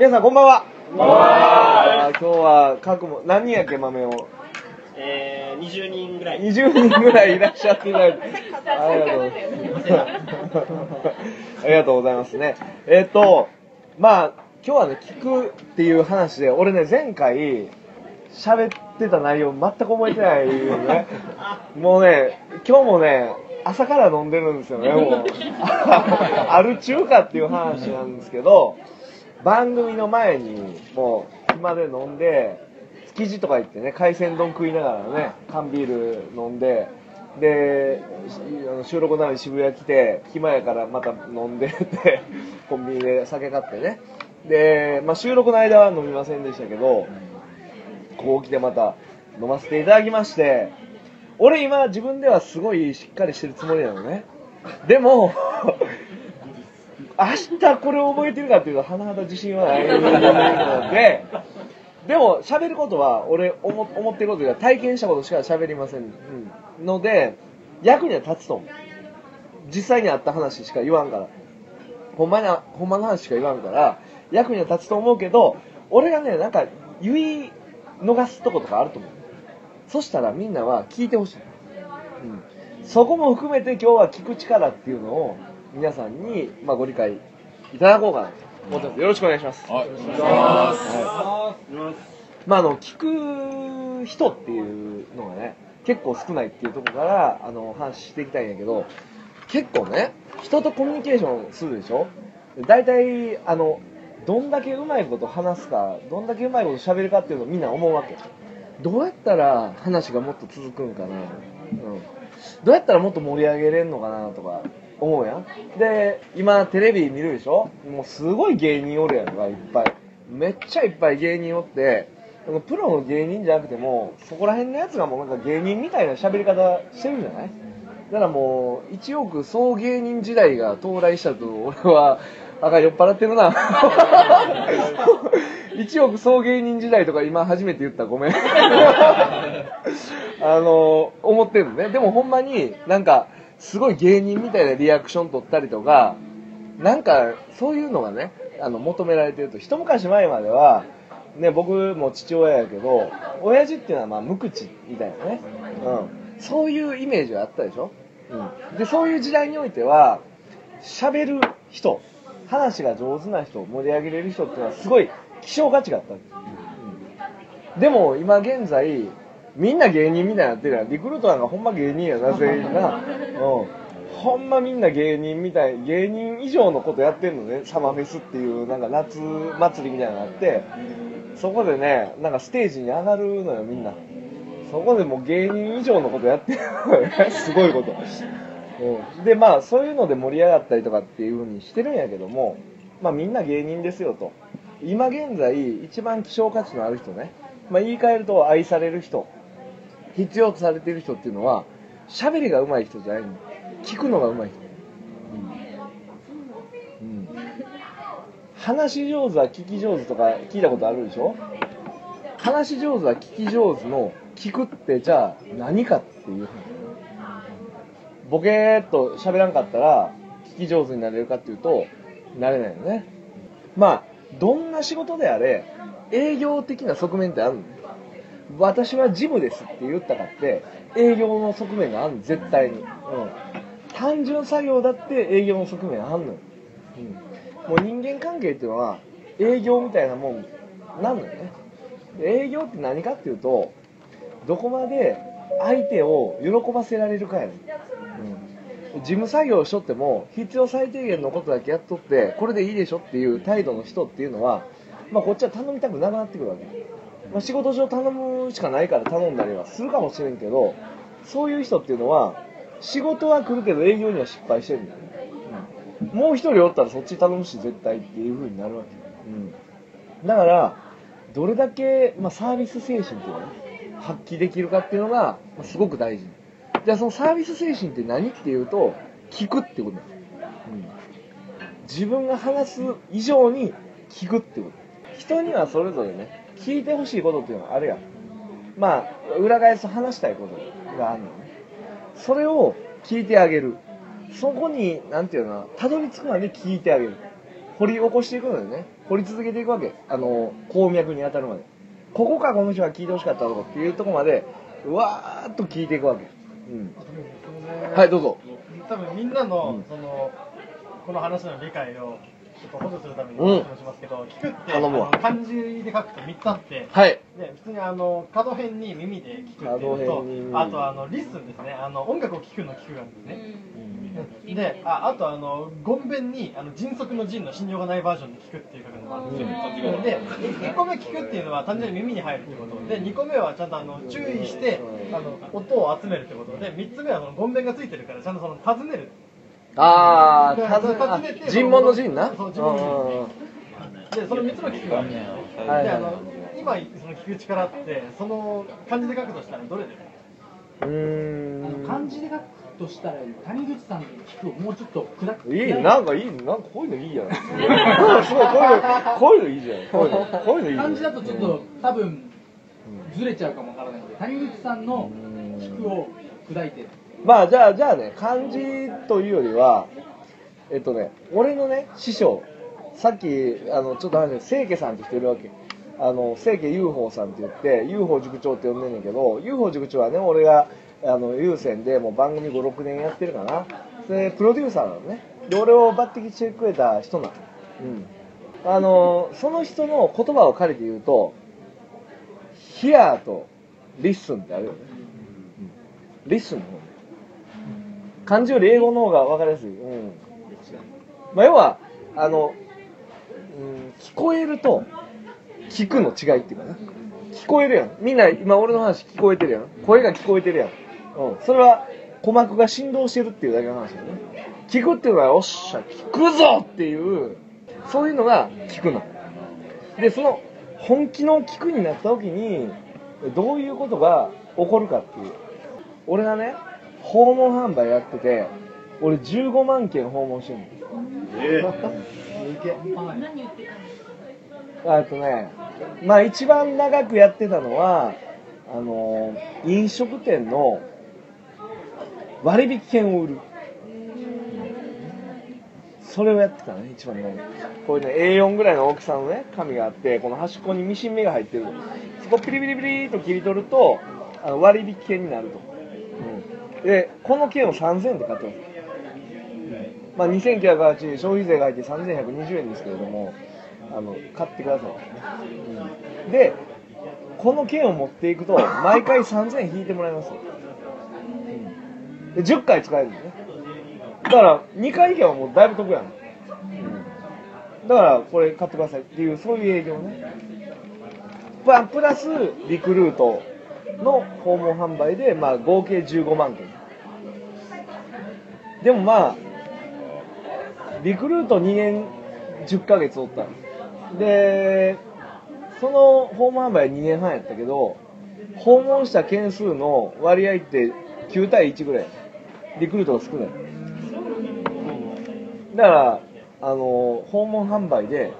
皆さんこんばんは。こんばんは今日は各も何人やっけ豆を？えー、20人ぐらい。20人ぐらいいらっしゃっていただいてありがとうありがとうございますね。えっ、とまあ今日はね聞くっていう話で俺ね前回喋ってた内容全く覚えてないよね。もうね今日もね朝から飲んでるんですよねもう ある中華っていう話なんですけど番組の前にもう暇で飲んで築地とか行ってね海鮮丼食いながらね缶ビール飲んでで収録なのに渋谷来て暇やからまた飲んでって コンビニで酒買ってね。で、まあ、収録の間は飲みませんでしたけどこう来てまた飲ませていただきまして俺今自分ではすごいしっかりしてるつもりなのね。でも明日これを覚えてるかっていうと甚だ自信はないのででも喋ることは俺思思ってることが体験したことしか喋りません、うんので役には立つと思う。実際にあった話しか言わんから。ほんまなほんまの話しか言わんから役には立つと思うけど俺がねなんか言い逃すとことかあると思う。そしたらみんなは聞いてほしい、うん、そこも含めて今日は聞く力っていうのを皆さんに、まあ、ご理解いただこうかなと。思ってます。よろしくお願いします。はい。はいまあ、あの聞く人っていうのがね結構少ないっていうところからあの話していきたいんやけど結構ね人とコミュニケーションするでしょ？大体あのどんだけうまいこと話すかどんだけうまいこと喋るかっていうのをみんな思うわけ。どうやったら話がもっと続くんかな、うん、どうやったらもっと盛り上げれんのかなとか思うやん。で今テレビ見るでしょ？もうすごい芸人おるやんかいっぱい。めっちゃいっぱい芸人おってでもプロの芸人じゃなくてもそこら辺のやつがもうなんか芸人みたいな喋り方してるんじゃない？だからもう一億総芸人時代が到来したと俺はあか酔っ払ってるな。一億総芸人時代とか今初めて言ったごめん。あの思ってるのね。でもほんまになんかすごい芸人みたいなリアクション取ったりとかなんかそういうのがねあの求められてると一昔前まではね僕も父親やけど親父っていうのはまあ無口みたいなね、うん、そういうイメージがあったでしょ、うん、でそういう時代においては喋る人話が上手な人盛り上げれる人っていうのはすごい希少価値があったんです、うん、でも今現在みんな芸人みたいになってるやん。リクルートなんかほんま芸人やな全員な。うん。ほんまみんな芸人みたい芸人以上のことやってんのね。サマーフェスっていうなんか夏祭りみたいなのがあって。そこでねなんかステージに上がるのよみんな。そこでもう芸人以上のことやってるのよ。ね すごいこと、うん、でまあそういうので盛り上がったりとかっていう風にしてるんやけどもまあみんな芸人ですよと。今現在一番希少価値のある人ね、まあ、言い換えると愛される人必要とされてる人っていうのは喋りが上手い人じゃないの。聞くのが上手い人、うん。うん、話し上手は聞き上手とか聞いたことあるでしょ？話し上手は聞き上手の聞くってじゃあ何かっていうボケーっと喋らんかったら聞き上手になれるかっていうとなれないよね。まあどんな仕事であれ営業的な側面ってあるの？私はジムですって言ったかって営業の側面があるの絶対に、うん、単純作業だって営業の側面あんのよ、うん、もう人間関係っていうのは営業みたいなもんなんのよね。営業って何かっていうとどこまで相手を喜ばせられるかやね、うん、事務作業をしとっても必要最低限のことだけやっとってこれでいいでしょっていう態度の人っていうのは、まあ、こっちは頼みたくなくなってくるわけ。まあ、仕事上頼むしかないから頼んだりはするかもしれんけどそういう人っていうのは仕事は来るけど営業には失敗してるんだよ。ね、うん、もう一人おったらそっち頼むし絶対っていう風になるわけ、うん、だからどれだけ、まあ、サービス精神っていうのはね発揮できるかっていうのが、まあ、すごく大事。じゃあそのサービス精神って何っていうと聞くってこと。だよ、うん、自分が話す以上に聞くってこと。人にはそれぞれね聞いてほしいことっていうのがあるやん。まあ裏返す話したいことがあるのね。それを聞いてあげる。そこに何て言うのたどり着くまで聞いてあげる。掘り起こしていくのよね。掘り続けていくわけ。あの鉱脈に当たるまで。ここかこの人が聞いてほしかったとかっていうところまでうわーっと聞いていくわけ、うん、はいどうぞ。多分みんなの、うん。そのこの話の理解をちょっと補助するためにしますけど、聞くって頼むわ。漢字で書くと3つあって、はい。で普通にあの角辺に耳で聞くっていうの角辺に耳。とあとあの listen ですね。あの音楽を聴くの聞くなんですね、でああとあのゴンベンにあの迅速の陣の信用がないバージョンで聞くっていう書くのがあるんですよ、で1個目聞くっていうのは単純に耳に入るってことで2個目はちゃんとあの注意してあの音を集めるってことで3つ目はそのゴンベンがついてるからちゃんとその尋ねるああ尋問の陣な。そう尋問の陣でその3つの聞くがあるんですよはい。であの今その聞く力ってその漢字で書くとしたらどれで？うーん。漢字で書くとしたら谷口さんの聞くをもうちょっと砕くいいなんかいいなんかこういうのいいじゃないすごいこういうのこういうのいいじゃん。こういうのこういうのいい漢字だとちょっと多分ずれちゃうかもわからないので谷口さんの聞くを砕いてまあじゃあじゃあね漢字というよりはえっとね俺のね師匠さっきあのちょっと話して清家さんって人いるわけ。あの清家 UFO さんって言って UFO 塾長って呼んでんねんけど UFO 塾長はね俺があの有線でもう番組56年やってるかな。でプロデューサーなのね。で俺を抜擢してくれた人なの。うん。あのその人の言葉を借りて言うと「ヒアーと「リッスン」ってあるよね、うん、 listen の方漢字より英語の方が分かりやすい。うん。まあ、要は、あの、うん、聞こえると、聞くの違いっていうかな。聞こえるやん。みんな今俺の話聞こえてるやん。声が聞こえてるやん。うん。それは鼓膜が振動してるっていうだけの話だよね。聞くっていうのは、おっしゃ、聞くぞっていう、そういうのが聞くの。で、その本気の聞くになった時に、どういうことが起こるかっていう。俺がね、訪問販売やってて、俺15万件訪問してるはい何言ってたのの。あとね、まあ一番長くやってたのは、あの、飲食店の割引券を売る。それをやってたね、一番長い。こういうね、A4 ぐらいの大きさのね、紙があって、この端っこにミシン目が入ってる。そこピリピリピリと切り取ると、あの割引券になると。で、この券を3000円で買ってます。まあ、2980円、消費税が入って3120円ですけれども、あの、買ってください。うんで、この券を持っていくと、毎回3000円引いてもらいます。うんで、10回使えるんですね。だから、2回行けばもうだいぶ得やん。うんだから、これ買ってくださいっていう、そういう営業ね。プラス、リクルートの訪問販売で、まあ、合計15万件。でもまあ、リクルート2年10ヶ月おったで、その訪問販売は2年半やったけど、訪問した件数の割合って9対1ぐらい。リクルートが少ない。だから、あの、訪問販売で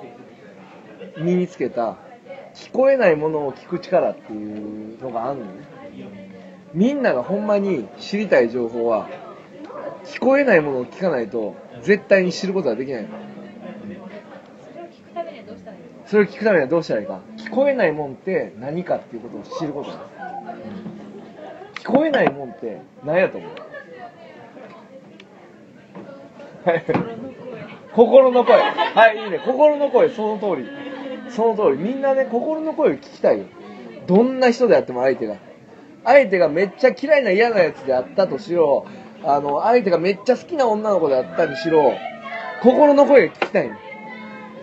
身につけた聞こえないものを聞く力っていうのがあるのね。みんながほんまに知りたい情報は聞こえないものを聞かないと絶対に知ることはできないの。それを聞くためにはどうしたらいいの？それを聞くためにはどうしたらいいか。聞こえないもんって何かっていうことを知ることです。聞こえないもんって何やと思う？はい心の声。はい、いいね。心の声、その通り。その通り。みんなね、心の声を聞きたいよ。どんな人であっても相手が。相手がめっちゃ嫌いな嫌なやつであったとしろ、あの、相手がめっちゃ好きな女の子であったにしろ、心の声が聞きたいの。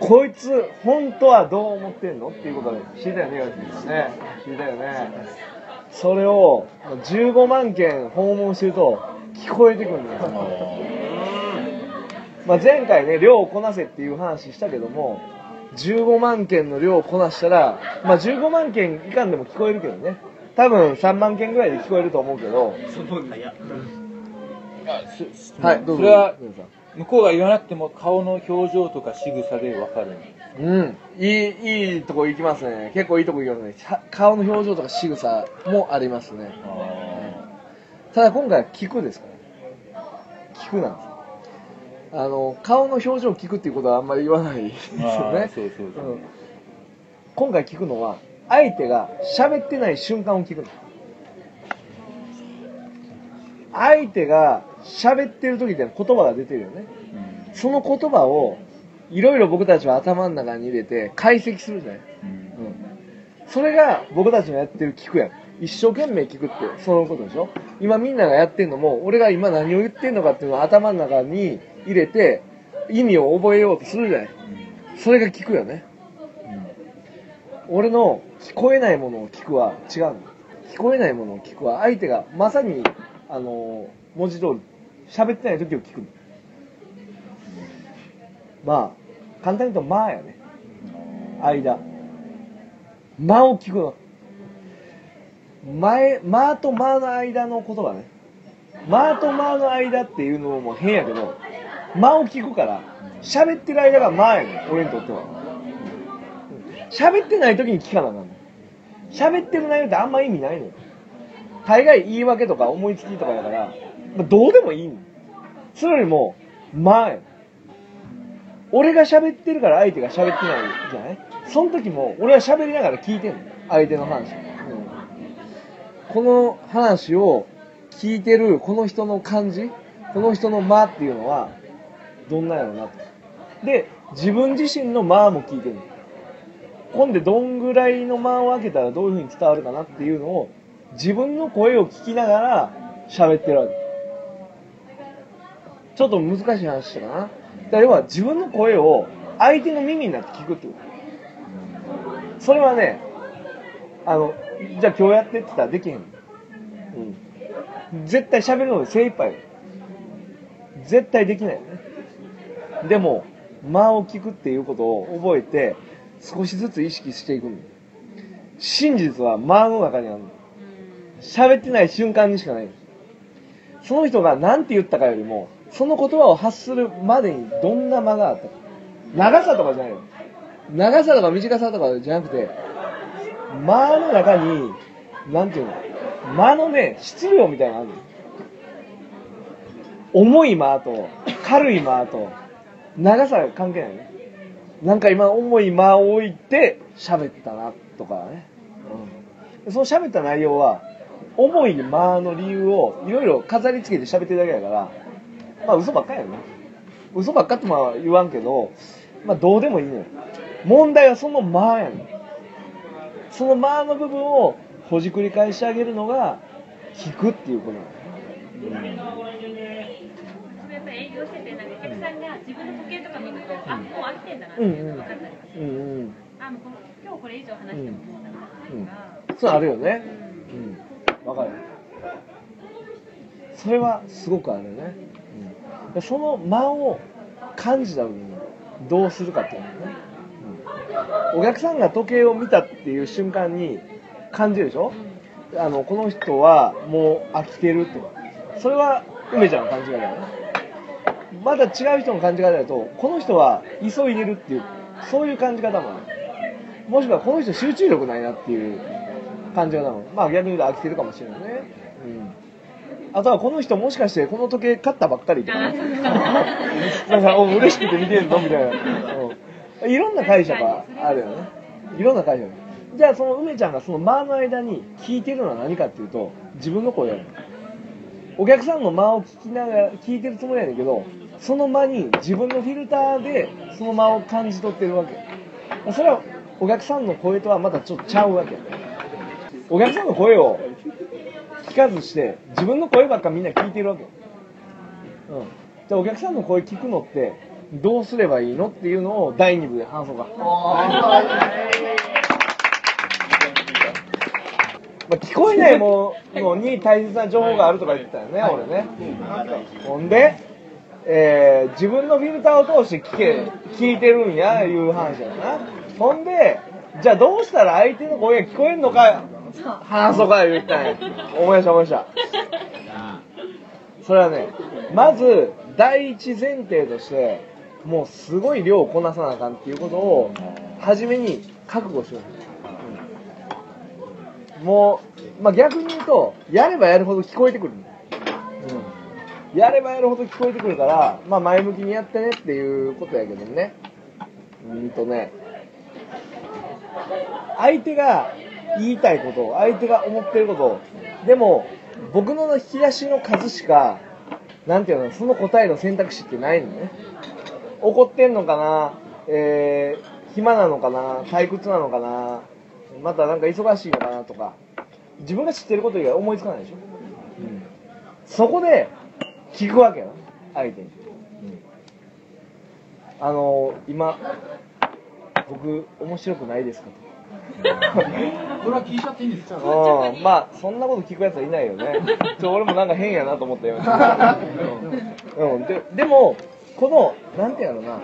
こいつ、本当はどう思ってんの？っていうことで知りたいよね、岩ね。知りたいよね。それを、15万件訪問してると、聞こえてくるんですよ。まあ、前回ね、量をこなせっていう話したけども、15万件の量をこなしたら、まあ、15万件いかんでも聞こえるけどね。多分3万件ぐらいで聞こえると思うけど、はい、どうぞ。それは向こうが言わなくても顔の表情とか仕草でわかるうん。いい、いいとこ行きますね。結構いいとこ行きますね。は顔の表情とか仕草もありますね。ただ今回は聞くですから。聞くなんですよ。あの顔の表情を聞くっていうことはあんまり言わないですよあねーそうそうそう。うん。今回聞くのは相手が喋ってない瞬間を聞くの。相手が喋ってる時って言葉が出てるよね。その言葉をいろいろ僕たちは頭の中に入れて解析するじゃない、うん。うん、それが僕たちのやってる聞くやん。一生懸命聞くってそういうことでしょ。今みんながやってんのも俺が今何を言ってんのかっていうのを頭の中に入れて意味を覚えようとするじゃない。それが聞くよね。俺の聞こえないものを聞くは違うの。聞こえないものを聞くは相手がまさにあの文字通り喋ってない時を聞くの。まあ簡単に言うと「まあ」やね。間。間を聞くの。前間と間の間の言葉ね。間と間の間っていうのも変やけど間を聞くから喋ってる間が間やねん俺にとっては。喋ってない時に聞かなあかんの喋ってる内容ってあんま意味ないのよ。大概言い訳とか思いつきとかだから、まあ、どうでもいいのそれよりも間やねん。俺が喋ってるから相手が喋ってないじゃない？その時も俺は喋りながら聞いてんの相手の話、うんこの話を聞いてるこの人の感じこの人の間っていうのはどんなんやろうなと。で自分自身の間も聞いてるの。今度どんぐらいの間を開けたらどういうふうに伝わるかなっていうのを自分の声を聞きながら喋ってるわけ。ちょっと難しい話したかなだ要は自分の声を相手の耳になって聞くってこと。それはねあのじゃあ今日やってって言ったらできへん。うん。絶対喋るので精一杯。絶対できないよねでも間を聞くっていうことを覚えて少しずつ意識していく真実は間の中にある喋ってない瞬間にしかないその人が何て言ったかよりもその言葉を発するまでにどんな間があったか。長さとかじゃないよ長さとか短さとかじゃなくて間の中になんていうの間のね質量みたいなのあるの。重い間と軽い間と長さ関係ないね。なんか今重い間を置いて喋ったなとかね、うん、その喋った内容は重い間の理由をいろいろ飾り付けて喋ってるだけだからまあ嘘ばっかりやね嘘ばっかってまあ言わんけどまあどうでもいいのよ。問題はその間やねその間の部分をほじくり返してあげるのが聞くっていうことなの。やっぱり営業してて、なんかお客さんが自分の時計とか見ると、あ、もう飽きてんだなってうんいうのが分かったりとか。して、うんうん。あ、もうこの今日これ以上話してももうダメだなとか、そうあるよね。うん。うかる。それはすごくあるよね、うん、その間を感じた時にどうするかっていうのね、うん、お客さんが時計を見たっていう瞬間に感じるでしょ？あのこの人はもう飽きてるってそれは梅ちゃんの勘違いだよねまだ違う人の感じ方だとこの人は急いでるっていうそういう感じ方もあるもしくはこの人集中力ないなっていう感じ方もまあ逆に言うと飽きてるかもしれないね。うん。あとはこの人もしかしてこの時計買ったばっかりとかね。なんかお嬉しくて見てんのみたいな、うん、いろんな解釈があるよね。いろんな解釈。じゃあその梅ちゃんがその間の間に聞いてるのは何かっていうと自分の声やねん。お客さんの間を聞きながら聞いてるつもりやねんけどその間に自分のフィルターでその間を感じ取ってるわけ。それはお客さんの声とはまたちょっとちゃうわけ。お客さんの声を聞かずして自分の声ばっかみんな聞いてるわけ。うん。じゃあお客さんの声聞くのってどうすればいいのっていうのを第2部で話そうか。まあ、聞こえないものに大切な情報があるとか言ってたよね、俺ね。ほんで、えー自分のフィルターを通して聞け、聞いてるんや、いう話やな。ほんで、じゃあどうしたら相手の声が聞こえんのか、話そうか言ったんや。思い出した思い出した。それはね、まず、第一前提として、もうすごい量をこなさなあかんっていうことを、初めに覚悟しよう。もう、まあ、逆に言うと、やればやるほど聞こえてくる。やればやるほど聞こえてくるから、まあ前向きにやってねっていうことやけどね。うんとね、相手が言いたいこと、相手が思ってること、でも、僕の引き出しの数しか、なんていうの、その答えの選択肢ってないのね。怒ってんのかな、えー、暇なのかな、退屈なのかな、またなんか忙しいのかな？とか、自分が知ってること以外思いつかないでしょ。うん、そこで、聞くわけよ、相手に。うんあの今、僕、面白くないですかと。それは聞いちゃっていいんですか？うん、まあ、そんなこと聞くやつはいないよね。ちょ俺もなんか変やなと思ったよ。うん、うん、ででも、この、なんていうのな、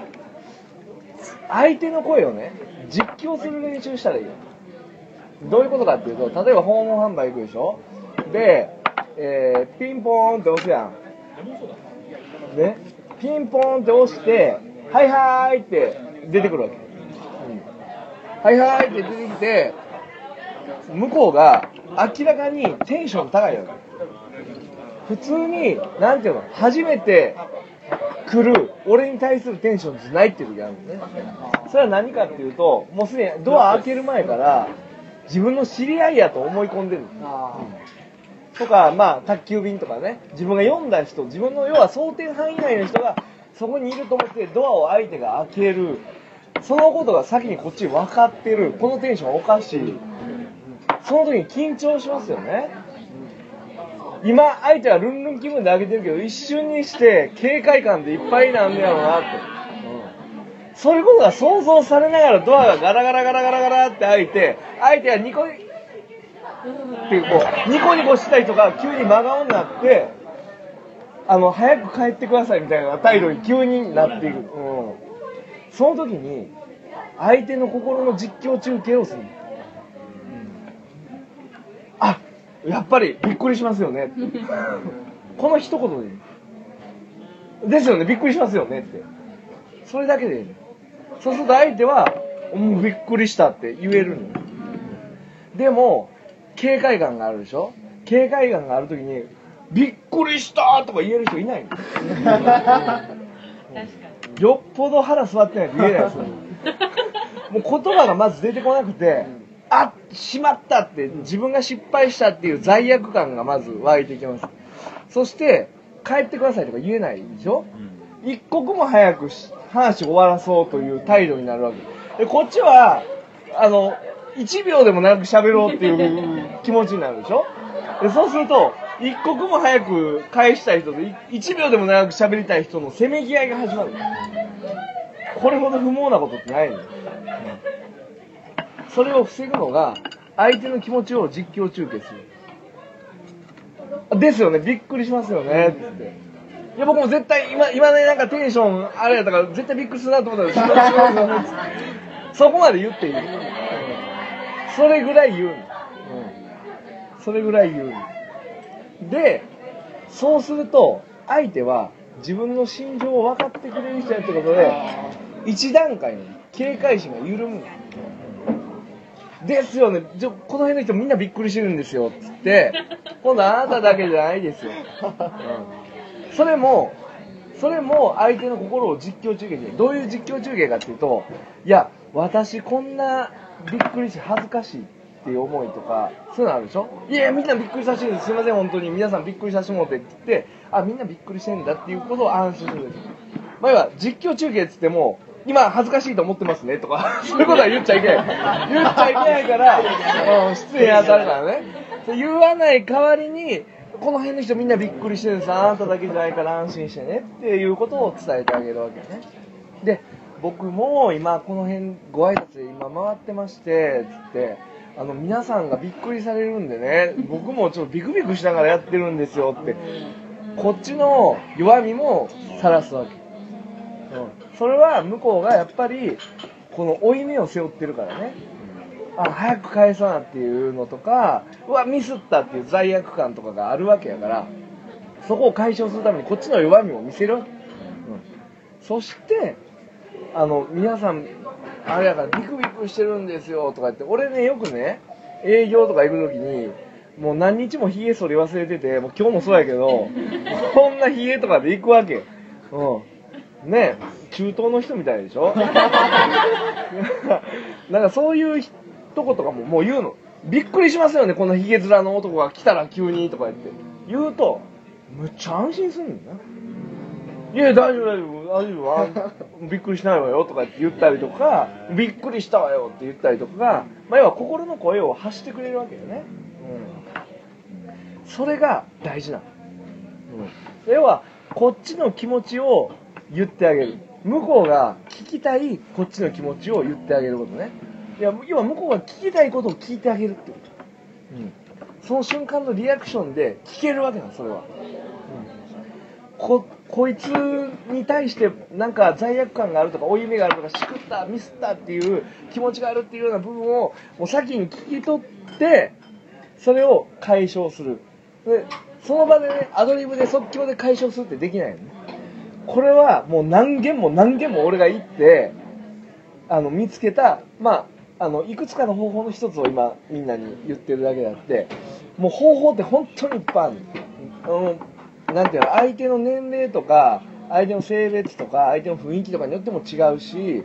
相手の声をね、実況する練習したらいいよ。どういうことかっていうと、例えば訪問販売行くでしょ？で、えーピンポーンって押すやん。ね、ピンポーンって押して、はいはいって出てくるわけ。うんはいはいって出てきて、向こうが明らかにテンション高いよ。普通に、なんていうの、初めて来る俺に対するテンションじゃないっていう時あるのね。それは何かっていうと、もうすでにドア開ける前から自分の知り合いやと思い込んでるの。とか、まあ、宅急便とかね、自分が読んだ人、自分の要は想定範囲内の人がそこにいると思ってドアを相手が開ける。そのことが先にこっち分かってる。このテンションおかしい。その時に緊張しますよね。今、相手はルンルン気分で開けてるけど、一瞬にして警戒感でいっぱいなんだよなって。そういうことが想像されながらドアがガラガラガラガラガラって開いて、相手がニコっていうこう、ニコニコしたりとか、急に真顔になって、あの、早く帰ってくださいみたいな態度に急になっていく。うん。その時に、相手の心の実況中継をする。あ、やっぱりびっくりしますよね。この一言で。ですよね、びっくりしますよねって。それだけで。そうすると相手は、もうびっくりしたって言えるのよ。でも、警戒感があるでしょ？警戒感があるときに、びっくりしたとか言える人いないの？よっぽど腹座ってないと言えないですよ。もう言葉がまず出てこなくて、あしまったって、自分が失敗したっていう罪悪感がまず湧いてきます。そして、帰ってくださいとか言えないでしょ？一刻も早くし話を終わらそうという態度になるわけ。で、こっちは、あの、1秒でも長く喋ろうっていう気持ちになるでしょ？で、そうすると、一刻も早く返したい人と、い1秒でも長く喋りたい人のせめぎ合いが始まる。これほど不毛なことってないの。それを防ぐのが、相手の気持ちを実況中継する。ですよね、びっくりしますよね、つって。いや、僕も絶対、今、今ね、なんかテンション、あれやったから、絶対びっくりするなと思ったら、そこまで言っていい？それぐらい言うの。うんそれぐらい言うの。で、そうすると、相手は自分の心情を分かってくれる人やってことで、一段階の警戒心が緩むの。ですよね、じゃこの辺の人みんなびっくりしてるんですよ、つって、今度あなただけじゃないですよ。うんそれも、それも相手の心を実況中継で、どういう実況中継かっていうと、いや、私こんなびっくりし恥ずかしいってていう思いとか、そういうのあるでしょ？いや、みんなびっくりさせてす。すいません、本当に。皆さんびっくりさせてもらってって言って、あ、みんなびっくりしてんだっていうことを安心するんです。まあ、要は実況中継っつっても、今恥ずかしいと思ってますねとか、そういうことは言っちゃいけない。言っちゃいけないから、うん、失礼に当たるからね。言わない代わりに、この辺の人みんなびっくりしてるんです。あなただけじゃないから安心してねっていうことを伝えてあげるわけね。で、僕も今この辺ご挨拶で今回ってまして、つって、あの皆さんがびっくりされるんでね、僕もちょっとビクビクしながらやってるんですよって、こっちの弱みも晒すわけ。うん、それは向こうがやっぱりこの負い目を背負ってるからね。あ早く返さなっていうのとかうわミスったっていう罪悪感とかがあるわけやからそこを解消するためにこっちの弱みを見せるうん、そしてあの皆さんあれやからビクビクしてるんですよとか言って俺ねよくね営業とか行く時にもう何日もヒゲ剃り忘れてて、もう今日もそうやけど、こんなヒゲとかで行くわけ。うん。ね中東の人みたいでしょ？なんかそういうとことかももう言うの。びっくりしますよね、このヒゲ面の男が来たら急にとか言って。言うと、むっちゃ安心するんだよな。いや、大丈夫、大丈夫、大丈夫あ、びっくりしないわよとかって言ったりとか、びっくりしたわよって言ったりとか、まあ、要は心の声を発してくれるわけよね。うん。それが大事なの。うん。要は、こっちの気持ちを言ってあげる。向こうが聞きたいこっちの気持ちを言ってあげることね。いや、要は向こうが聞きたいことを聞いてあげるってこと。うん。その瞬間のリアクションで聞けるわけなの、それは。ここいつに対してなんか罪悪感があるとか負い目があるとかしくったミスったっていう気持ちがあるっていうような部分をもう先に聞き取ってそれを解消する。でその場でねアドリブで即興で解消するってできないよね。これはもう何件も何件も俺が行ってあの見つけたまああのいくつかの方法の一つを今みんなに言ってるだけであってもう方法って本当にいっぱいあるの。なんていうの、相手の年齢とか、相手の性別とか、相手の雰囲気とかによっても違うし、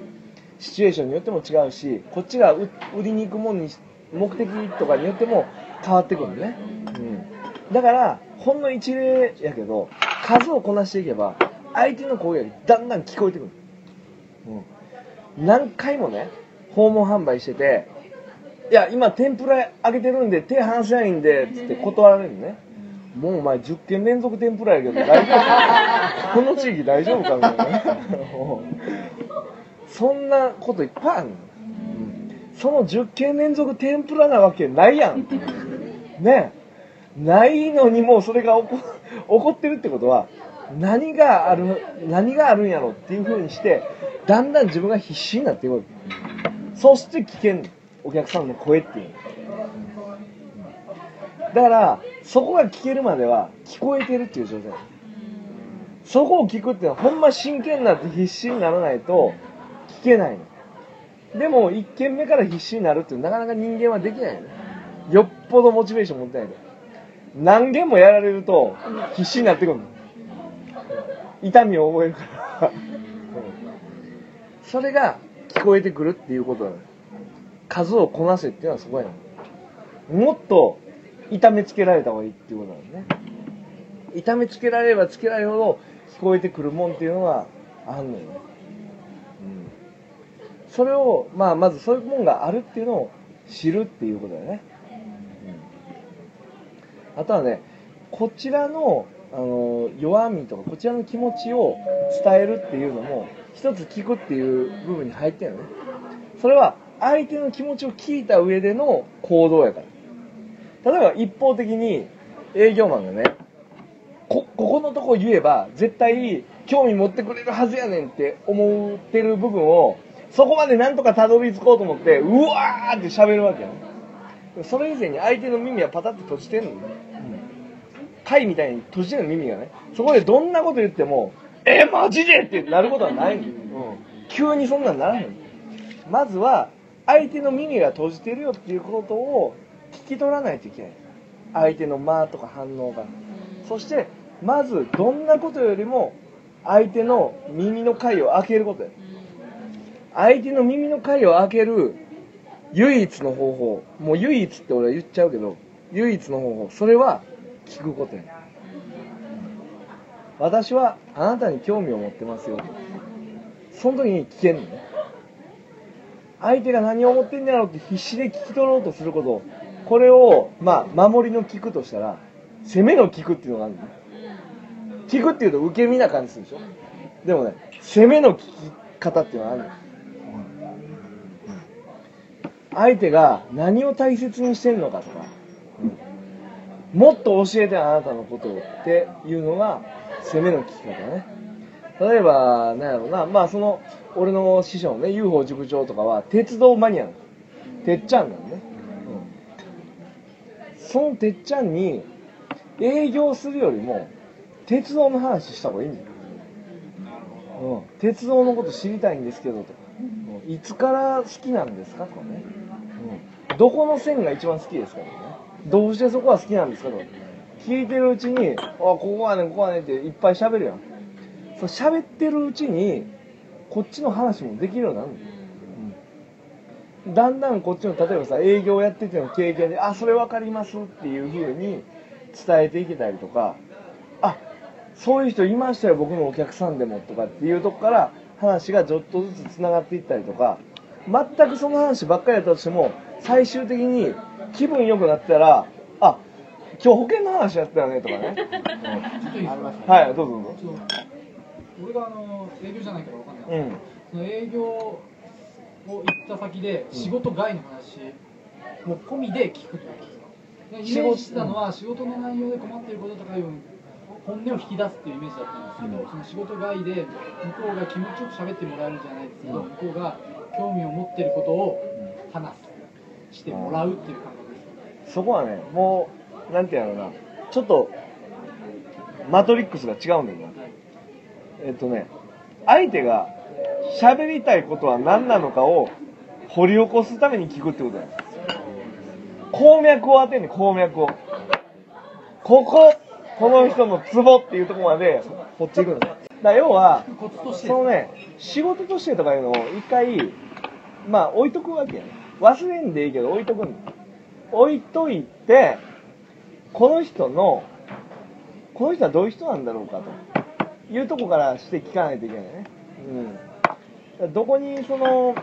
シチュエーションによっても違うし、こっちが売りに行くものに、目的とかによっても変わってくるのね。うん。だから、ほんの一例やけど、数をこなしていけば、相手の声よりだんだん聞こえてくる。うん。何回もね、訪問販売してて、いや、今天ぷら揚げてるんで手離せないんで、つって断られるのね。もうお前10件連続天ぷらやけど大丈夫？この地域大丈夫かみたいな。そんなこといっぱいあるの？その10件連続天ぷらなわけないやん。ねないのにもうそれが起こってるってことは、何がある、何があるんやろっていう風にして、だんだん自分が必死になっていくわけ。そして聞けんのお客さんの声っていう。だから、そこが聞けるまでは聞こえてるっていう状態。そこを聞くってのはほんま真剣になって必死にならないと聞けないの。でも、一件目から必死になるってなかなか人間はできないの。よっぽどモチベーション持ってないと。何件もやられると必死になってくるの。痛みを覚えるから。それが聞こえてくるっていうことなの。数をこなせっていうのはそこやの。もっと痛めつけられた方がいいっていうことなんね。痛めつけられればつけられるほど聞こえてくるもんっていうのがあんのよ。うん。それを、まあ、まずそういうもんがあるっていうのを知るっていうことだよね。うん。あとはね、こちらの、あの、弱みとか、こちらの気持ちを伝えるっていうのも、一つ聞くっていう部分に入ってるのね。それは、相手の気持ちを聞いた上での行動やから。例えば一方的に営業マンがね、こ、ここのとこ言えば絶対興味持ってくれるはずやねんって思ってる部分を、そこまでなんとかたどり着こうと思って、うわーって喋るわけよ。それ以前に相手の耳はパタッと閉じてんのね。貝みたいに閉じてるの耳がね。そこでどんなこと言っても、えマジでってなることはないの、うん、急にそんなんならへん。まずは、相手の耳が閉じてるよっていうことを聞き取らないといけない。相手の間とか反応が。そして、まず、どんなことよりも、相手の耳の貝を開けることや。相手の耳の貝を開ける唯一の方法。もう唯一って俺は言っちゃうけど、唯一の方法。それは、聞くことや。私はあなたに興味を持ってますよ。その時に聞けんのね。相手が何を思ってんだろうって必死で聞き取ろうとすることこれをまあ守りの聞くとしたら攻めの聞くっていうのがあるのね聞くっていうと受け身な感じするでしょでもね攻めの聞き方っていうのがあるの相手が何を大切にしてんのかとか、もっと教えてあなたのことをっていうのが攻めの聞き方ね例えば、なんやろうな、まあその、俺の師匠ね、UFO 塾長とかは、鉄道マニアの。てっちゃんなんね。うん。そのてっちゃんに、営業するよりも、鉄道の話した方がいいんだよ。うん。鉄道のこと知りたいんですけど、とか。うんいつから好きなんですかとかね。うん。どこの線が一番好きですかとかね。どうしてそこは好きなんですかと聞いてるうちにあここはねここはねっていっぱい喋るやんそう喋ってるうちにこっちの話もできるようになるのうんだんだんこっちの例えばさ営業やってての経験であそれ分かりますっていう風に伝えていけたりとかあそういう人いましたよ僕のお客さんでもとかっていうとこから話がちょっとずつつながっていったりとか全くその話ばっかりやったとしても最終的に気分良くなったらあ今日保険の話やったよねとかね、はいどうぞどうぞ。俺があの営業じゃないからわかんない、うん。その営業を行った先で仕事外の話も込みで聞くとですかでイメージしてたのは仕事の内容で困っていることとかいう本音を引き出すっていうイメージだったんですけど、その仕事外で向こうが気持ちよく喋ってもらえるんじゃないですけど、向こうが興味を持っていることを話すしてもらうっていう感覚です。そこはねもうなんていうのな。ちょっとマトリックスが違うんだよな。えっとね相手が喋りたいことは何なのかを掘り起こすために聞くってことだよ。鉱脈を当てんね鉱脈を。こここの人のツボっていうとこまで掘っていくのだ要はそのね仕事としてとかいうのを一回まあ置いとくわけやね。忘れんでいいけど置いとくんだ置いといてこの人のこの人はどういう人なんだろうかというとこからして聞かないといけないね。うん。どこにその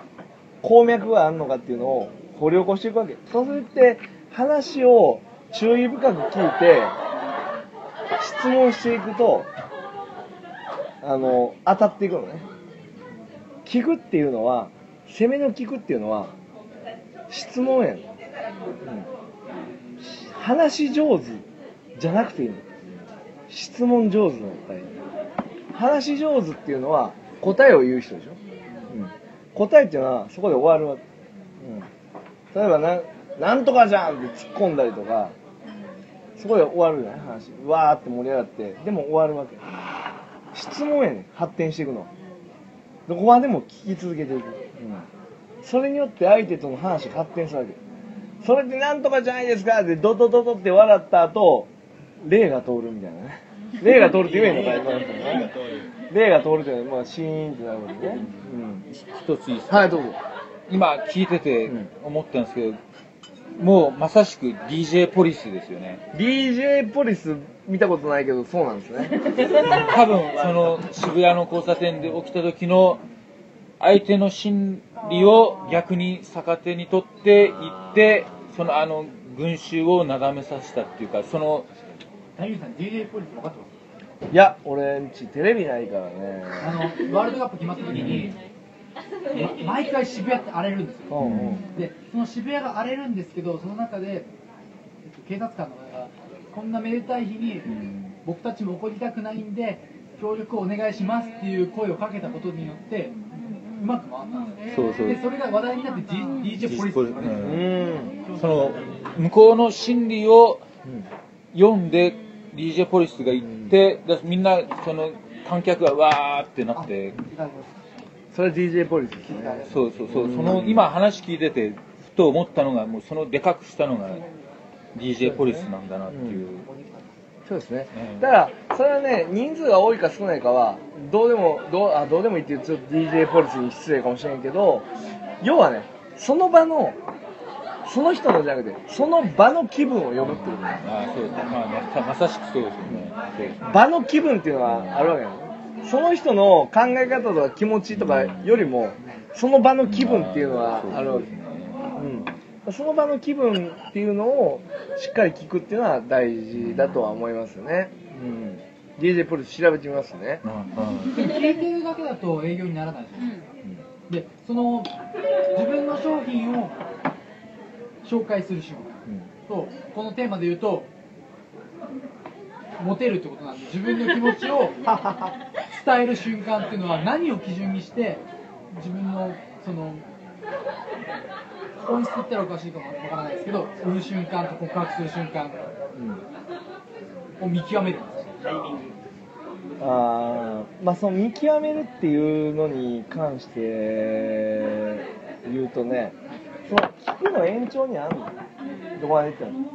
鉱脈があるのかっていうのを掘り起こしていくわけ。そうするって話を注意深く聞いて質問していくとあの当たっていくのね。聞くっていうのは攻めの聞くっていうのは質問やん、話上手じゃなくていいの。質問上手の方がいい話上手っていうのは答えを言う人でしょ、答えっていうのはそこで終わるわけ、うん、例えばな「なんとかじゃん!」って突っ込んだりとかそこで終わるじゃない話わーって盛り上がってでも終わるわけ。質問やねん発展していくの。はどこまでも聞き続けていく、うん、それによって相手との話が発展するわけ。それでなんとかじゃないですかってドドドドって笑った後霊が通るみたいなね。霊が通るって言えんのか今の人ね霊が通るっていうのはまあシーンってなるわけね、うん、一ついいですかはいどうぞ。今聞いてて思ったんですけど、もうまさしく DJ ポリスですよね。DJ ポリス見たことないけどそうなんですね。多分その渋谷の交差点で起きた時の相手の心理を逆に逆手に取っていってそのあの群衆をなだめさせたっていうかその谷口さん DJ ポリス分かってます？いや俺んちテレビないからね。あのワールドカップ決まった時に、ま毎回渋谷って荒れるんですよ、うんうん。でその渋谷が荒れるんですけどその中で、えっと、警察官の方がこんなめでたい日に僕たちも怒りたくないんで協力をお願いしますっていう声をかけたことによってうまく回ったんですよ。そうそう。でそれが話題になって D- DJ ポリスって言われてるん。ですようん。その向こうの心理を読んで DJ ポリスが行って、でみんなその観客がわーってなって。それ DJ ポリスですね。そうそうそう。その今話聞いててふと思ったのがもうそのでかくしたのが DJ ポリスなんだなっていう、そうですね。うんだからそれはね人数が多いか少ないかはどうでもどうあどうでもいいっていうちょっと DJ ポリスに失礼かもしれんけど要はねその場のその人のじゃなくてその場の気分を読むっていう。ああそうですね、まあ、ままさしくそうですよね。そう場の気分っていうのはあるわけなのその人の考え方とか気持ちとかよりもその場の気分っていうのはあるわけ。うん、その場の気分っていうのをしっかり聞くっていうのは大事だとは思いますよね、うん、DJ ポリス調べてみますね。聞いてるだけだと営業にならないじゃないですかでその自分の商品を紹介する瞬間とこのテーマで言うとモテるってことなんで自分の気持ちを 伝える瞬間っていうのは何を基準にして自分のその本質って言ったらおかしいかもわからないですけど売る瞬間と告白する瞬間を見極めるんですよ。タイミングあーまあその見極めるっていうのに関して言うとねその聞くの延長にあるの。どこまで言っても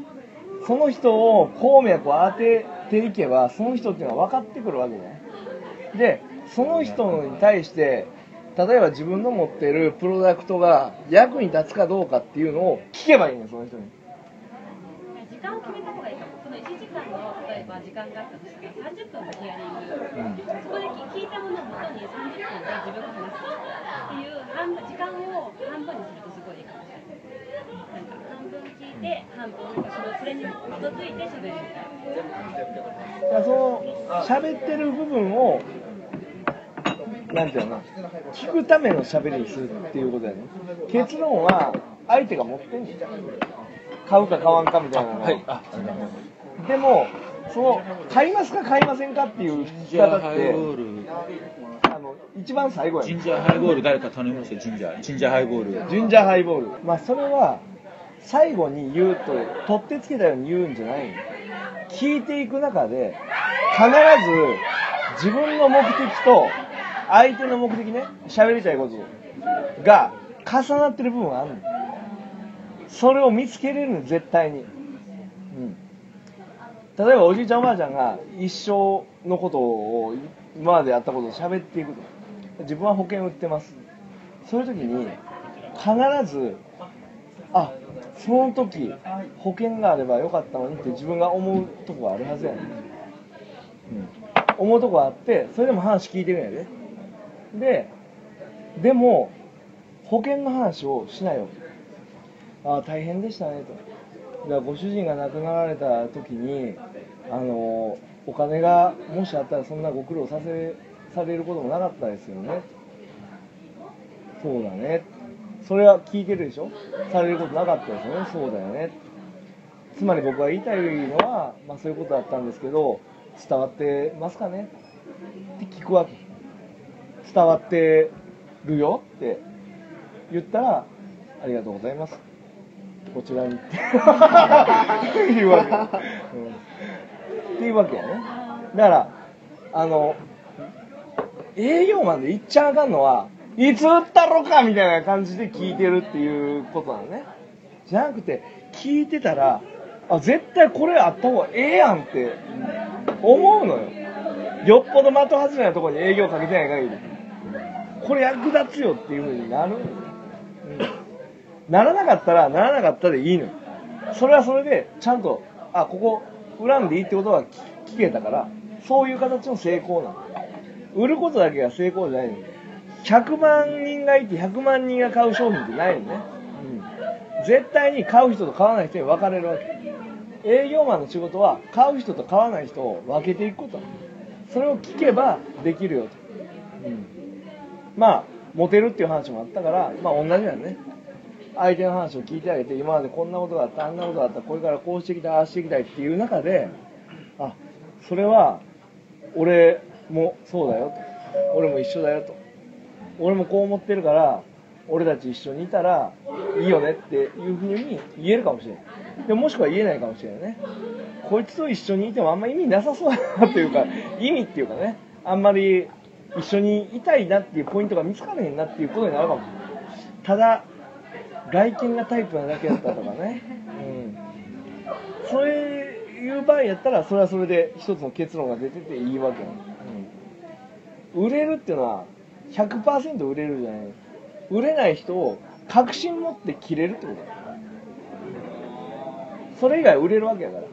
その人を鉱脈を当てていけばその人っていうのは分かってくるわけね。でその人に対して例えば自分の持ってるプロダクトが役に立つかどうかっていうのを聞けばいいねその人に。時間を決めた方がいいかも。その1時間の例えば時間があったとしたら30分のヒアリング、そこで聞いたものをもとに30分で自分が話すっていう時間を半分にするとすごいいいかもしれない。なんか半分聞いて半分そのそれに基づいて喋るみその喋ってる部分をなんていうのかな聞くための喋りにするっていうことだよね。結論は相手が持ってんじゃん。買うか買わんかみたいなの。をはい。あ。でもその買いますか買いませんかっていう聞き方ってジンジャーハイボール。あの一番最後やね。ジンジャーハイボール誰か頼みました？よジンジャー。ジンジャーハイボール。ジンジャーハイボール。まあそれは最後に言うと取ってつけたように言うんじゃない聞いていく中で必ず自分の目的と相手の目的ね喋りたいことが重なってる部分があるそれを見つけれるの絶対に、うん、例えばおじいちゃんおばあちゃんが一生のことを今までやったことを喋っていくと。自分は保険売ってます。そういう時に必ずあその時保険があればよかったのにって自分が思うとこがあるはずやね、うん、思うとこあってそれでも話聞いてるんやで。ででも保険の話をしないよああ大変でしたねと。だからご主人が亡くなられた時にあのお金がもしあったらそんなご苦労させされることもなかったですよね。そうだね。それは聞いてるでしょ？されることなかったですよね？そうだよね。つまり僕が言いたいのは、まあ、そういうことだったんですけど伝わってますかね？って聞くわけ。伝わってるよ？って言ったらありがとうございます。こちらに。っていうわけ、うん、っていうわけやね。だからあの営業マンで言っちゃあかんのはいつ売ったろかみたいな感じで聞いてるっていうことなのね。じゃなくて聞いてたらあ絶対これあった方がええやんって思うのよ。よっぽど的外れなとこに営業かけてない限り。これ役立つよっていう風になるのよ、うん、ならなかったらならなかったでいいのよ。それはそれでちゃんとあここ恨んでいいってことは聞けたからそういう形の成功なの。売ることだけが成功じゃないのよ。100万人がいて100万人が買う商品ってないのね、うん、絶対に買う人と買わない人に分かれるわけ。営業マンの仕事は買う人と買わない人を分けていくこと。それを聞けばできるよと、うん、まあモテるっていう話もあったからまあ同じだよね。相手の話を聞いてあげて今までこんなことがあったあんなことがあったこれからこうしていきたいああしていきたいっていう中であそれは俺もそうだよと。俺も一緒だよと。俺もこう思ってるから俺たち一緒にいたらいいよねっていうふうに言えるかもしれない。でもしくは言えないかもしれないね。こいつと一緒にいてもあんま意味なさそうだなっていうか意味っていうかね。あんまり一緒にいたいなっていうポイントが見つからへんなっていうことになるかも。しれないただ外見がタイプなだけだったとかね、うん、そういう場合やったらそれはそれで一つの結論が出てていいわけな、うん、売れるっていうのは100%売れるじゃない売れない人を確信持って切れるってことだそれ以外売れるわけやから、うん、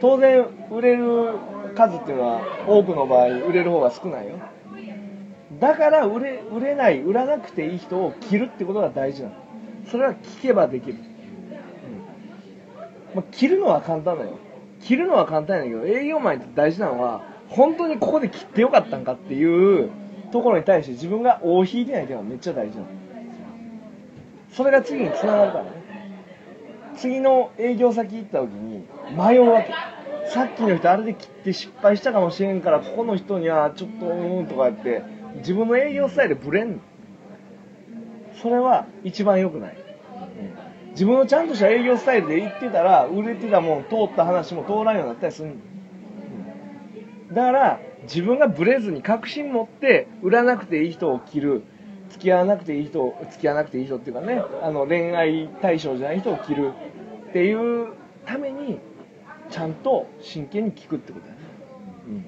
当然売れる数っていうのは多くの場合売れる方が少ないよ。だから売れ売れない売らなくていい人を切るってことが大事なの。それは聞けばできる、うん。まあ、切るのは簡単だよ。切るのは簡単やけど営業マンって大事なのは本当にここで切ってよかったんかっていうところに対して自分が尾を引いてないっていうのはめっちゃ大事なの。それが次につながるからね。次の営業先行った時に迷うわけ。さっきの人あれで切って失敗したかもしれんからここの人にはちょっとうんとか言って自分の営業スタイルブレんそれは一番良くない、うん、自分のちゃんとした営業スタイルで言ってたら売れてたもん通った話も通らんようになったりする、うん、だから自分がブレずに確信持って売らなくていい人を切る付き合わなくていい人付き合わなくていい人っていうかねあの恋愛対象じゃない人を切るっていうためにちゃんと真剣に聞くってことだね。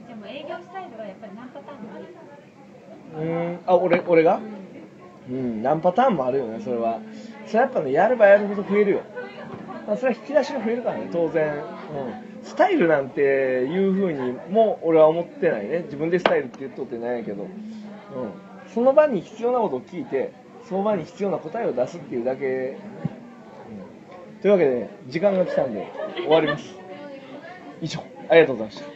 じゃあもう営業スタイルはやっぱり何パターンもある。うん。うんあ俺俺が？うん。何パターンもあるよねそれは。それやっぱねやればやるほど増えるよ。まあそれは引き出しが増えるからね当然、うん、スタイルなんていうふうにも俺は思ってないね。自分でスタイルって言っとってないけど、うん、その場に必要なことを聞いてその場に必要な答えを出すっていうだけ、うん、というわけで、時間が来たんで終わります。以上。ありがとうございました。